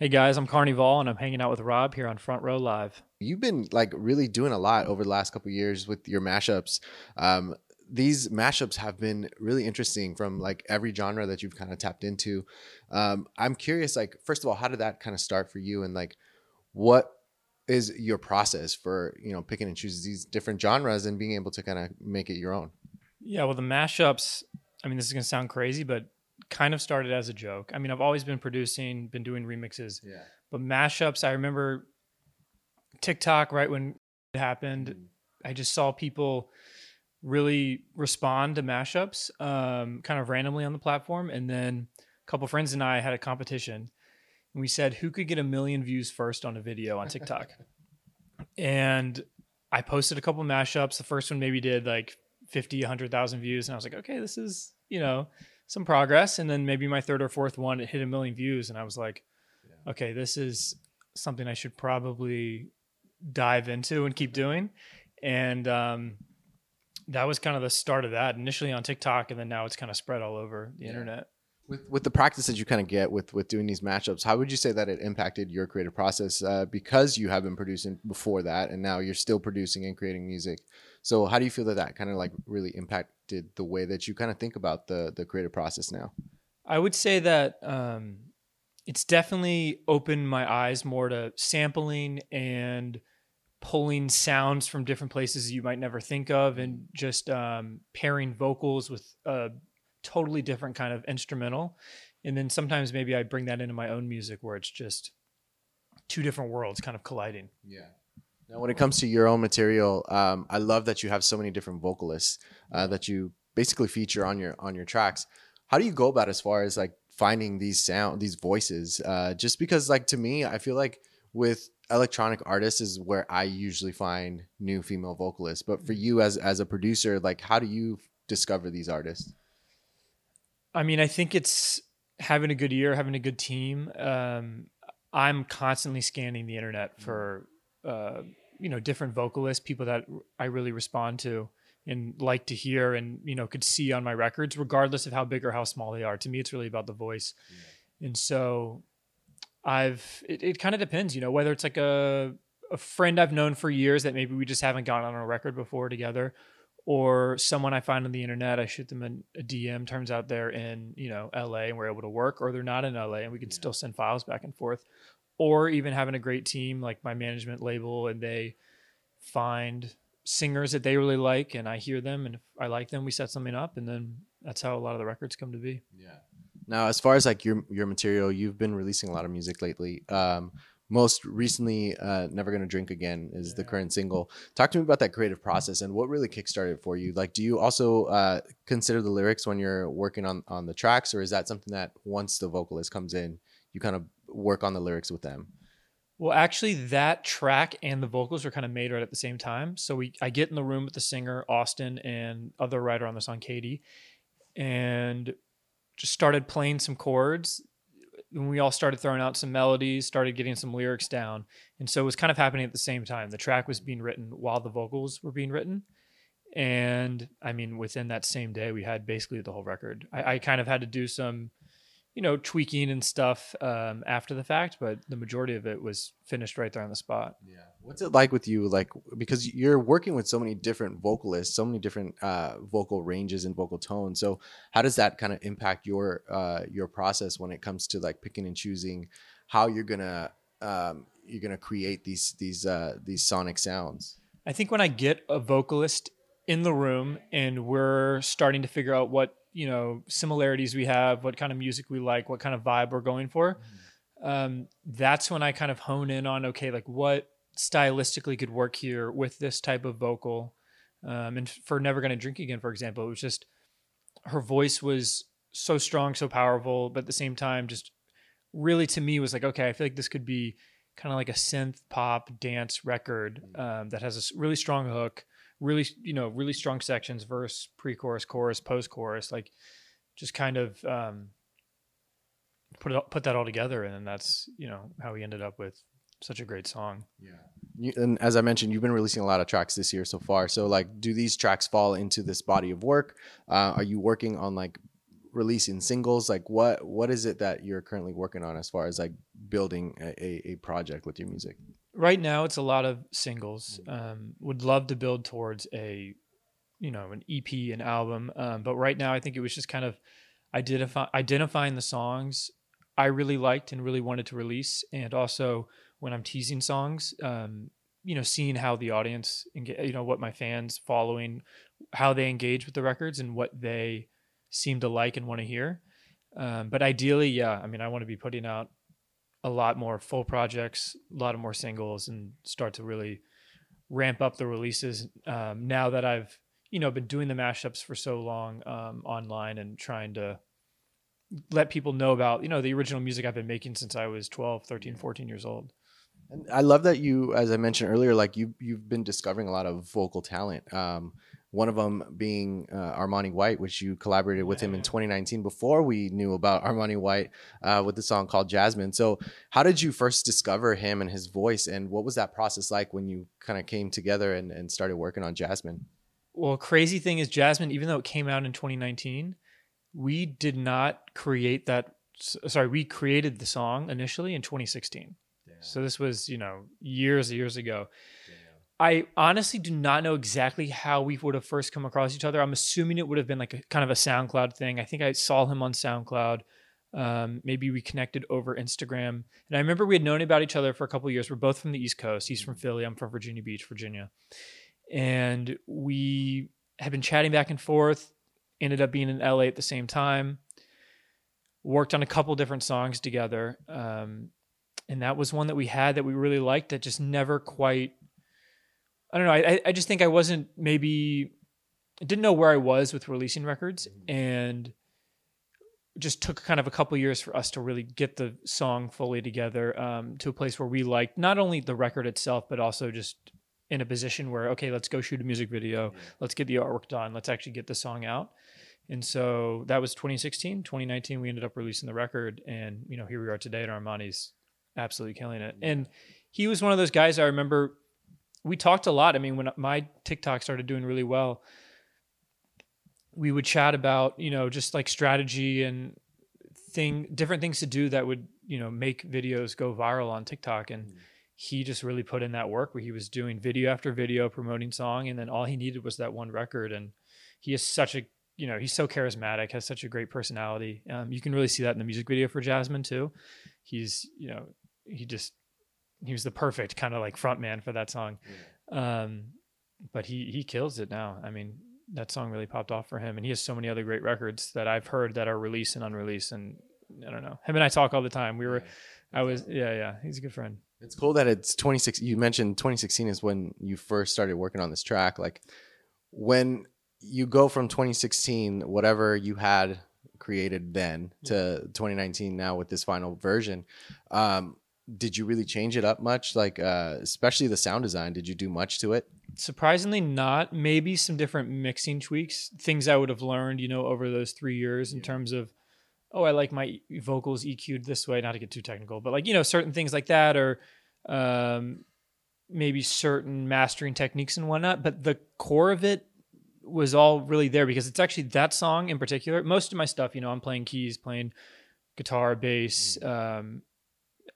Hey guys, I'm Carneyval and I'm hanging out with Rob here on Front Row Live. You've been like really doing a lot over the last couple years with your mashups. Um, these mashups have been really interesting from like every genre that you've kind of tapped into. Um, I'm curious, like, first of all, how did that kind of start for you? And like, what is your process for, you know, picking and choosing these different genres and being able to kind of make it your own? Yeah, well, the mashups, I mean, this is going to sound crazy, but kind of started as a joke. I mean, I've always been producing, been doing remixes, Yeah. but mashups, I remember TikTok right when it happened. Mm-hmm. I just saw people really respond to mashups um, kind of randomly on the platform. And then a couple friends and I had a competition. And we said, who could get a million views first on a video on TikTok? and I posted a couple mashups. The first one maybe did like 50, 100,000 views. And I was like, okay, this is, you know, some progress. And then maybe my third or fourth one, it hit a million views. And I was like, okay, this is something I should probably dive into and keep doing. And um, that was kind of the start of that initially on TikTok. And then now it's kind of spread all over the Yeah. internet. With with the practice that you kind of get with with doing these matchups, how would you say that it impacted your creative process? Uh, because you have been producing before that, and now you're still producing and creating music. So how do you feel that that kind of like really impacted the way that you kind of think about the the creative process now? I would say that um, it's definitely opened my eyes more to sampling and pulling sounds from different places you might never think of, and just um, pairing vocals with a totally different kind of instrumental. And then sometimes maybe I bring that into my own music where it's just two different worlds kind of colliding. Yeah. Now, when it comes to your own material, um, I love that you have so many different vocalists uh, that you basically feature on your on your tracks. How do you go about as far as like finding these sound these voices? Uh, just because, like to me, I feel like with electronic artists is where I usually find new female vocalists. But for you as as a producer, like how do you discover these artists? I mean, I think it's having a good year, having a good team. Um, I'm constantly scanning the internet for, uh, you know, different vocalists, people that I really respond to and like to hear and, you know, could see on my records, regardless of how big or how small they are. To me, it's really about the voice. And so I've, it, it kind of depends, you know, whether it's like a, a friend I've known for years that maybe we just haven't gotten on a record before together, or someone I find on the internet, I shoot them an- a DM. Turns out they're in, you know, LA and we're able to work, or they're not in LA and we can still send files back and forth. Or even having a great team like my management label and they find singers that they really like and I hear them and if I like them, we set something up and then that's how a lot of the records come to be. Yeah. Now, as far as like your your material, you've been releasing a lot of music lately. Um, most recently, uh, "Never Gonna Drink Again" is the current single. Talk to me about that creative process and what really kickstarted for you. Like, do you also uh, consider the lyrics when you're working on on the tracks, or is that something that once the vocalist comes in, you kind of work on the lyrics with them? Well, actually, that track and the vocals were kind of made right at the same time. So we, I get in the room with the singer Austin and other writer on the song Katie, and just started playing some chords. And we all started throwing out some melodies, started getting some lyrics down, and so it was kind of happening at the same time. The track was being written while the vocals were being written, and I mean, within that same day, we had basically the whole record. I, I kind of had to do some you know, tweaking and stuff um, after the fact, but the majority of it was finished right there on the spot. Yeah. What's it like with you? Like, because you're working with so many different vocalists, so many different uh, vocal ranges and vocal tones. So, how does that kind of impact your uh, your process when it comes to like picking and choosing how you're gonna um, you're gonna create these these uh, these sonic sounds? I think when I get a vocalist in the room and we're starting to figure out what you know similarities we have, what kind of music we like, what kind of vibe we're going for, um, that's when I kind of hone in on okay, like what stylistically could work here with this type of vocal. Um, and for Never Gonna Drink Again, for example, it was just her voice was so strong, so powerful, but at the same time, just really to me was like, okay, I feel like this could be kind of like a synth pop dance record um, that has a really strong hook, really, you know, really strong sections, verse, pre-chorus, chorus, post-chorus, like just kind of um, put it put that all together, and then that's you know how we ended up with such a great song. Yeah. You, and as I mentioned, you've been releasing a lot of tracks this year so far. So, like, do these tracks fall into this body of work? Uh, are you working on like releasing singles? Like what what is it that you're currently working on as far as like building a, a project with your music? Right now, it's a lot of singles. Um, would love to build towards a, you know, an EP, an album. Um, but right now, I think it was just kind of identify identifying the songs I really liked and really wanted to release, and also when I'm teasing songs, um, you know, seeing how the audience, enga- you know, what my fans following, how they engage with the records and what they seem to like and want to hear. Um, but ideally, yeah, I mean, I want to be putting out a lot more full projects, a lot of more singles, and start to really ramp up the releases. Um, now that I've, you know, been doing the mashups for so long um, online and trying to let people know about, you know, the original music I've been making since I was 12, 13, 14 years old. And I love that you, as I mentioned earlier, like you you've been discovering a lot of vocal talent. Um, one of them being uh, Armani White, which you collaborated with him in 2019 before we knew about Armani White uh, with the song called Jasmine. So, how did you first discover him and his voice, and what was that process like when you kind of came together and, and started working on Jasmine? Well, crazy thing is, Jasmine, even though it came out in 2019, we did not create that. Sorry, we created the song initially in 2016. So this was, you know, years, years ago. I honestly do not know exactly how we would have first come across each other. I'm assuming it would have been like a kind of a SoundCloud thing. I think I saw him on SoundCloud. Um, maybe we connected over Instagram. And I remember we had known about each other for a couple years. We're both from the East Coast. He's from Philly. I'm from Virginia Beach, Virginia. And we had been chatting back and forth. Ended up being in LA at the same time. Worked on a couple different songs together. Um, and that was one that we had that we really liked that just never quite i don't know i, I just think i wasn't maybe I didn't know where i was with releasing records and just took kind of a couple years for us to really get the song fully together um, to a place where we liked not only the record itself but also just in a position where okay let's go shoot a music video let's get the artwork done let's actually get the song out. And so that was 2016 2019 we ended up releasing the record and you know here we are today at armani's absolutely killing it. And he was one of those guys I remember we talked a lot. I mean, when my TikTok started doing really well, we would chat about, you know, just like strategy and thing different things to do that would, you know, make videos go viral on TikTok. And he just really put in that work where he was doing video after video promoting song. And then all he needed was that one record. And he is such a you know he's so charismatic has such a great personality. Um, you can really see that in the music video for jasmine too. He's you know he just he was the perfect kind of like front man for that song. Yeah. Um, but he he kills it now. I mean, that song really popped off for him, and he has so many other great records that I've heard that are released and unreleased. And I don't know, him and I talk all the time. We were, I was, yeah, yeah, he's a good friend. It's cool that it's 26. You mentioned 2016 is when you first started working on this track. Like when you go from 2016, whatever you had created then to 2019 now with this final version um, did you really change it up much? Like, uh, especially the sound design, did you do much to it? Surprisingly, not. Maybe some different mixing tweaks, things I would have learned, you know, over those three years in yeah. terms of, oh, I like my vocals EQ'd this way, not to get too technical, but like, you know, certain things like that, or um, maybe certain mastering techniques and whatnot. But the core of it was all really there because it's actually that song in particular. Most of my stuff, you know, I'm playing keys, playing guitar, bass, mm. um,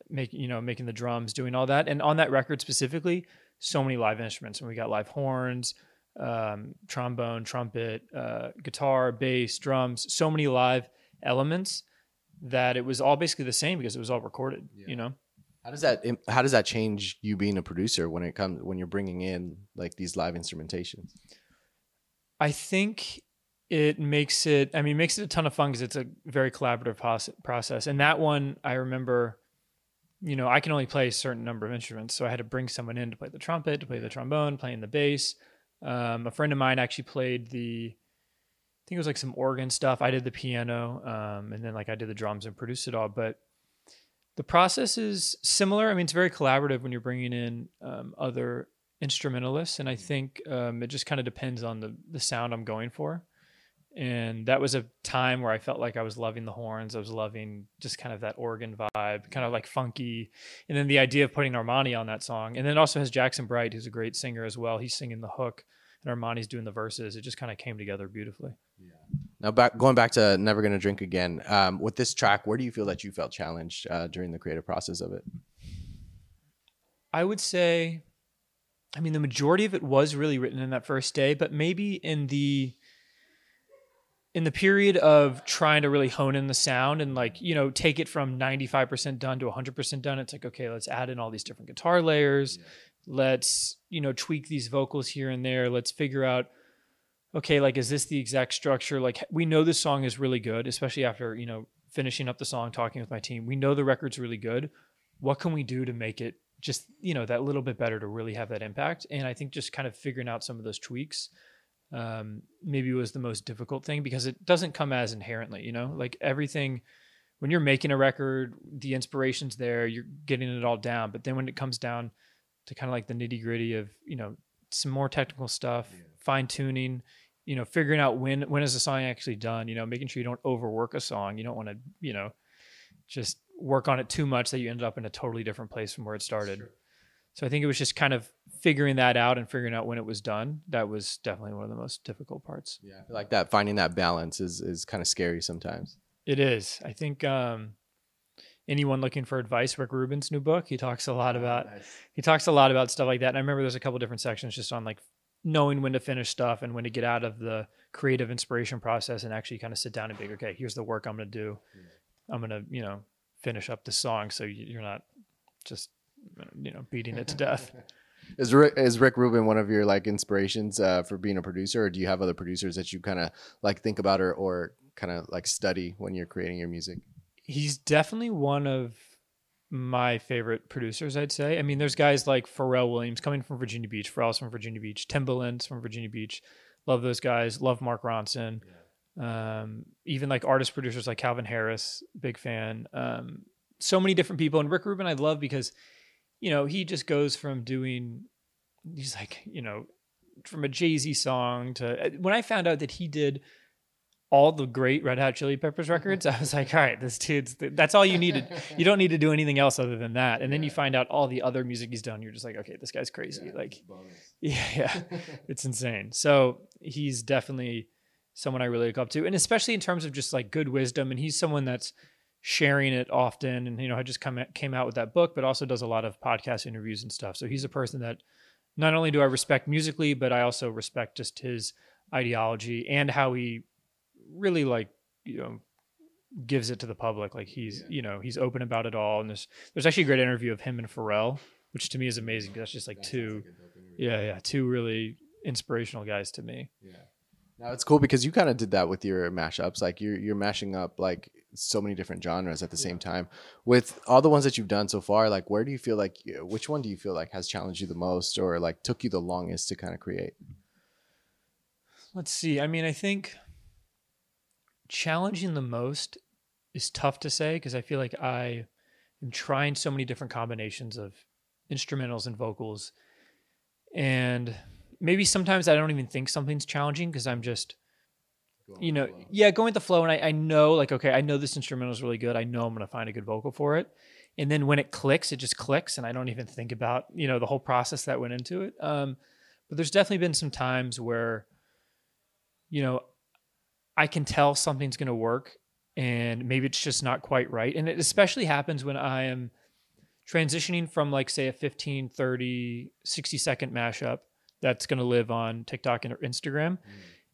making you know making the drums, doing all that. And on that record specifically, so many live instruments. And we got live horns, um, trombone, trumpet, uh, guitar, bass, drums. So many live elements that it was all basically the same because it was all recorded. Yeah. You know. How does that how does that change you being a producer when it comes when you're bringing in like these live instrumentations? I think it makes it I mean it makes it a ton of fun because it's a very collaborative process. And that one I remember you know, I can only play a certain number of instruments. So I had to bring someone in to play the trumpet, to play the trombone, playing the bass. Um, a friend of mine actually played the, I think it was like some organ stuff. I did the piano, um, and then like I did the drums and produced it all. But the process is similar. I mean, it's very collaborative when you're bringing in um, other instrumentalists, and I think um, it just kind of depends on the the sound I'm going for and that was a time where I felt like I was loving the horns. I was loving just kind of that organ vibe, kind of like funky. And then the idea of putting Armani on that song, and then also has Jackson Bright, who's a great singer as well. He's singing the hook, and Armani's doing the verses. It just kind of came together beautifully. Yeah, Now, back going back to "Never Gonna Drink Again." Um, with this track, where do you feel that you felt challenged uh, during the creative process of it? I would say, I mean, the majority of it was really written in that first day, but maybe in the in the period of trying to really hone in the sound and like you know take it from 95% done to 100% done it's like okay let's add in all these different guitar layers. Yeah. let's you know tweak these vocals here and there. Let's figure out okay like is this the exact structure? Like we know this song is really good especially after you know finishing up the song talking with my team. We know the record's really good. What can we do to make it just you know that little bit better to really have that impact? And i think just kind of figuring out some of those tweaks um, maybe was the most difficult thing because it doesn't come as inherently, you know, like everything when you're making a record, the inspiration's there, you're getting it all down. But then when it comes down to kind of like the nitty gritty of, you know, some more technical stuff, yeah. fine tuning, you know, figuring out when when is the song actually done, you know, making sure you don't overwork a song. You don't want to, you know, just work on it too much that you end up in a totally different place from where it started. So I think it was just kind of figuring that out and figuring out when it was done. That was definitely one of the most difficult parts. Yeah, I feel like that finding that balance is is kind of scary sometimes. It is. I think um, anyone looking for advice, Rick Rubin's new book, he talks a lot oh, about nice. he talks a lot about stuff like that. And I remember there's a couple different sections just on like knowing when to finish stuff and when to get out of the creative inspiration process and actually kind of sit down and be like, okay, here's the work I'm going to do. I'm going to you know finish up the song so you're not just you know, beating it to death. Is Rick, is Rick Rubin one of your like inspirations uh, for being a producer, or do you have other producers that you kind of like think about or or kind of like study when you're creating your music? He's definitely one of my favorite producers. I'd say. I mean, there's guys like Pharrell Williams coming from Virginia Beach. Pharrell's from Virginia Beach. Timbaland's from Virginia Beach. Love those guys. Love Mark Ronson. Yeah. Um, even like artist producers like Calvin Harris, big fan. Um, so many different people, and Rick Rubin I love because you know, he just goes from doing, he's like, you know, from a Jay Z song to uh, when I found out that he did all the great Red Hot Chili Peppers records, I was like, all right, this dude's, that's all you needed. You don't need to do anything else other than that. And then you find out all the other music he's done. You're just like, okay, this guy's crazy. Yeah, like, yeah, yeah, it's insane. So he's definitely someone I really look up to. And especially in terms of just like good wisdom. And he's someone that's, sharing it often and you know I just come came out with that book but also does a lot of podcast interviews and stuff. So he's a person that not only do I respect musically but I also respect just his ideology and how he really like you know gives it to the public. Like he's yeah. you know he's open about it all. And there's there's actually a great interview of him and Pharrell which to me is amazing because that's just like that two like yeah yeah two really inspirational guys to me. Yeah. Now it's cool because you kind of did that with your mashups. Like you're you're mashing up like so many different genres at the same time. With all the ones that you've done so far, like where do you feel like uh, which one do you feel like has challenged you the most or like took you the longest to kind of create? Let's see. I mean, I think challenging the most is tough to say because I feel like I am trying so many different combinations of instrumentals and vocals and maybe sometimes I don't even think something's challenging because I'm just you know, yeah, going with the flow. And I, I know, like, okay, I know this instrumental is really good. I know I'm going to find a good vocal for it. And then when it clicks, it just clicks. And I don't even think about, you know, the whole process that went into it. Um, but there's definitely been some times where, you know, I can tell something's going to work and maybe it's just not quite right. And it especially happens when I am transitioning from, like, say, a 15, 30, 60 second mashup that's going to live on TikTok and Instagram. Mm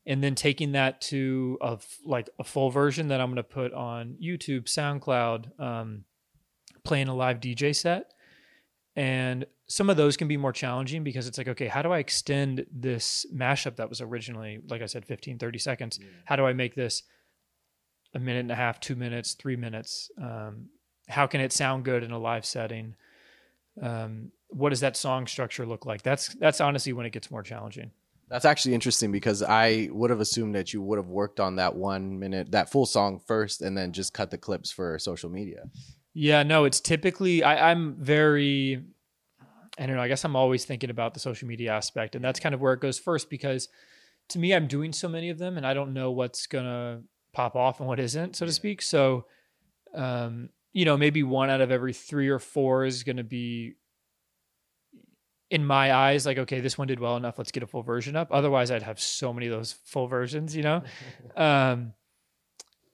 and then taking that to a like a full version that I'm going to put on YouTube, SoundCloud, um, playing a live DJ set. And some of those can be more challenging because it's like, okay, how do I extend this mashup that was originally, like I said, 15, 30 seconds? Yeah. How do I make this a minute and a half, two minutes, three minutes? Um, how can it sound good in a live setting? Um, what does that song structure look like? That's that's honestly when it gets more challenging. That's actually interesting because I would have assumed that you would have worked on that one minute, that full song first, and then just cut the clips for social media. Yeah, no, it's typically I, I'm very I don't know, I guess I'm always thinking about the social media aspect, and that's kind of where it goes first because to me, I'm doing so many of them and I don't know what's gonna pop off and what isn't, so to speak. So um, you know, maybe one out of every three or four is gonna be in my eyes, like, okay, this one did well enough. Let's get a full version up. Otherwise, I'd have so many of those full versions, you know? um,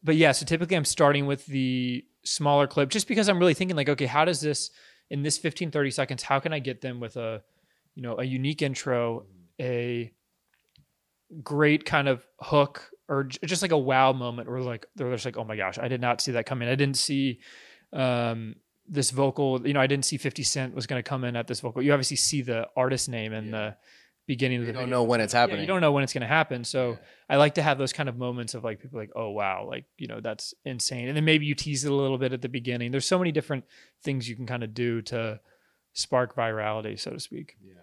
but yeah, so typically I'm starting with the smaller clip just because I'm really thinking like, okay, how does this in this 15, 30 seconds, how can I get them with a, you know, a unique intro, a great kind of hook or just like a wow moment or like they're just like, oh my gosh, I did not see that coming. I didn't see um this vocal, you know, I didn't see 50 Cent was going to come in at this vocal. You obviously see the artist name in the beginning of You the don't video. know when it's Yeah, happening. you don't know when it's going to happen. So Yeah. I like to have those kind of moments of like people like, oh wow, like you know that's insane, and then maybe you tease it a little bit at the beginning. There's so many different things you can kind of do to spark virality, so to speak. Yeah.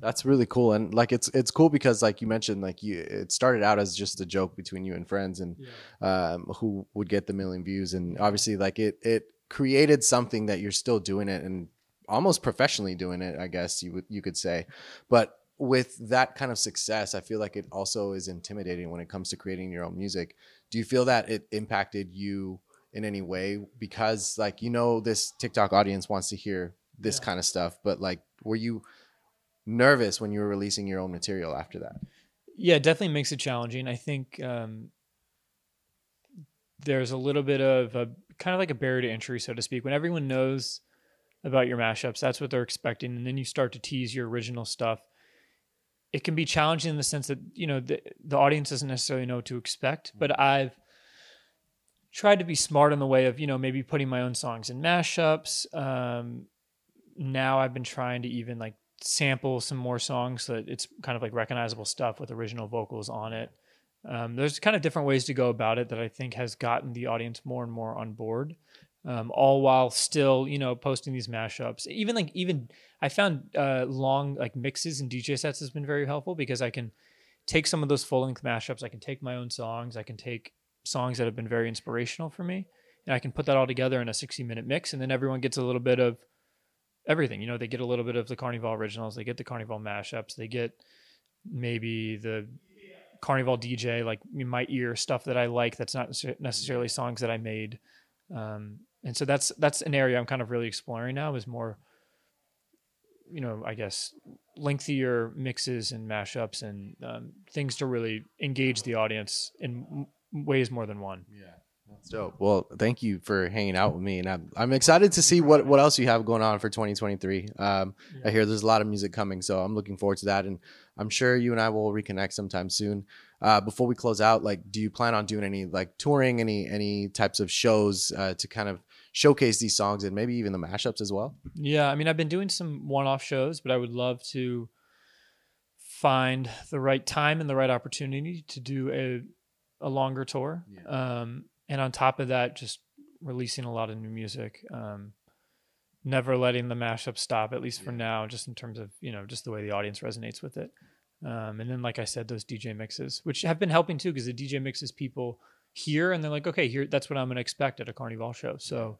That's really cool, and like it's it's cool because like you mentioned, like you it started out as just a joke between you and friends, and um, who would get the million views, and obviously like it it created something that you're still doing it and almost professionally doing it, I guess you would you could say, but with that kind of success, I feel like it also is intimidating when it comes to creating your own music. Do you feel that it impacted you in any way because like you know this TikTok audience wants to hear this Yeah. kind of stuff, but like were you nervous when you were releasing your own material after that? Yeah, definitely makes it challenging. I think um, there's a little bit of a kind of like a barrier to entry, so to speak. When everyone knows about your mashups, that's what they're expecting, and then you start to tease your original stuff. It can be challenging in the sense that you know the the audience doesn't necessarily know what to expect, but I've tried to be smart in the way of you know maybe putting my own songs in mashups. Um, now I've been trying to even like sample some more songs so that it's kind of like recognizable stuff with original vocals on it. Um, there's kind of different ways to go about it that I think has gotten the audience more and more on board. Um, all while still, you know, posting these mashups. Even like even I found uh, long like mixes and DJ sets has been very helpful because I can take some of those full length mashups. I can take my own songs. I can take songs that have been very inspirational for me, and I can put that all together in a 60 minute mix, and then everyone gets a little bit of everything. You know, they get a little bit of the Carneyval originals, they get the Carneyval mashups, they get maybe the Carneyval DJ, like my ear stuff that I like. That's not necessarily songs that I made. Um, and so that's that's an area I'm kind of really exploring now. Is more, you know, I guess lengthier mixes and mashups and um, things to really engage the audience in m- ways more than one. Yeah. That's dope. Well, thank you for hanging out with me, and I'm I'm excited to see what what else you have going on for 2023. Um, I hear there's a lot of music coming, so I'm looking forward to that, and I'm sure you and I will reconnect sometime soon. Uh, before we close out, like, do you plan on doing any like touring, any any types of shows uh, to kind of showcase these songs and maybe even the mashups as well? Yeah, I mean, I've been doing some one-off shows, but I would love to find the right time and the right opportunity to do a a longer tour. Um, and on top of that, just releasing a lot of new music. Um, never letting the mashup stop, at least for now, just in terms of you know just the way the audience resonates with it. Um, and then, like I said, those DJ mixes, which have been helping too, because the DJ mixes people hear and they're like, okay, here, that's what I'm going to expect at a Carneyval show. So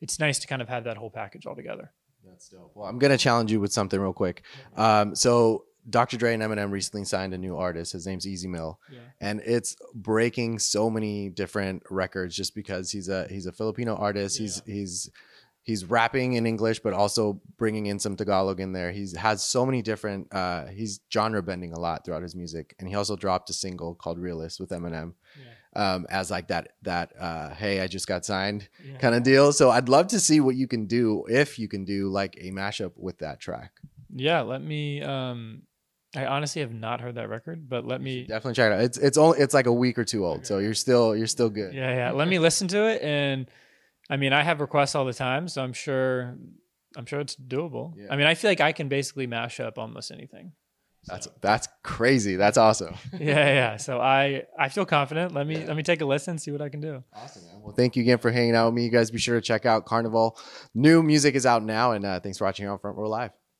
it's nice to kind of have that whole package all together. That's dope. Well, I'm gonna challenge you with something real quick. Um, so Dr. Dre and Eminem recently signed a new artist. His name's Ez Mil, Yeah. and it's breaking so many different records just because he's a he's a Filipino artist. He's he's he's rapping in English, but also bringing in some Tagalog in there. He's has so many different. Uh, he's genre bending a lot throughout his music, and he also dropped a single called "Realest" with Eminem um, as like that that uh, hey, I just got signed Yeah. kind of deal. So I'd love to see what you can do if you can do like a mashup with that track. Yeah, let me. Um, I honestly have not heard that record, but let me. Definitely check it out. It's it's only it's like a week or two old, so you're still you're still good. Yeah, yeah. Let me listen to it, and I mean, I have requests all the time, so I'm sure, I'm sure it's doable. Yeah. I mean, I feel like I can basically mash up almost anything. That's that's crazy. That's awesome. Yeah, yeah. So I, I feel confident. Let me, let me take a listen, see what I can do. Awesome, man. Well, thank you again for hanging out with me. You guys be sure to check out Carneyval. New music is out now, and uh, thanks for watching here on Front Row Live.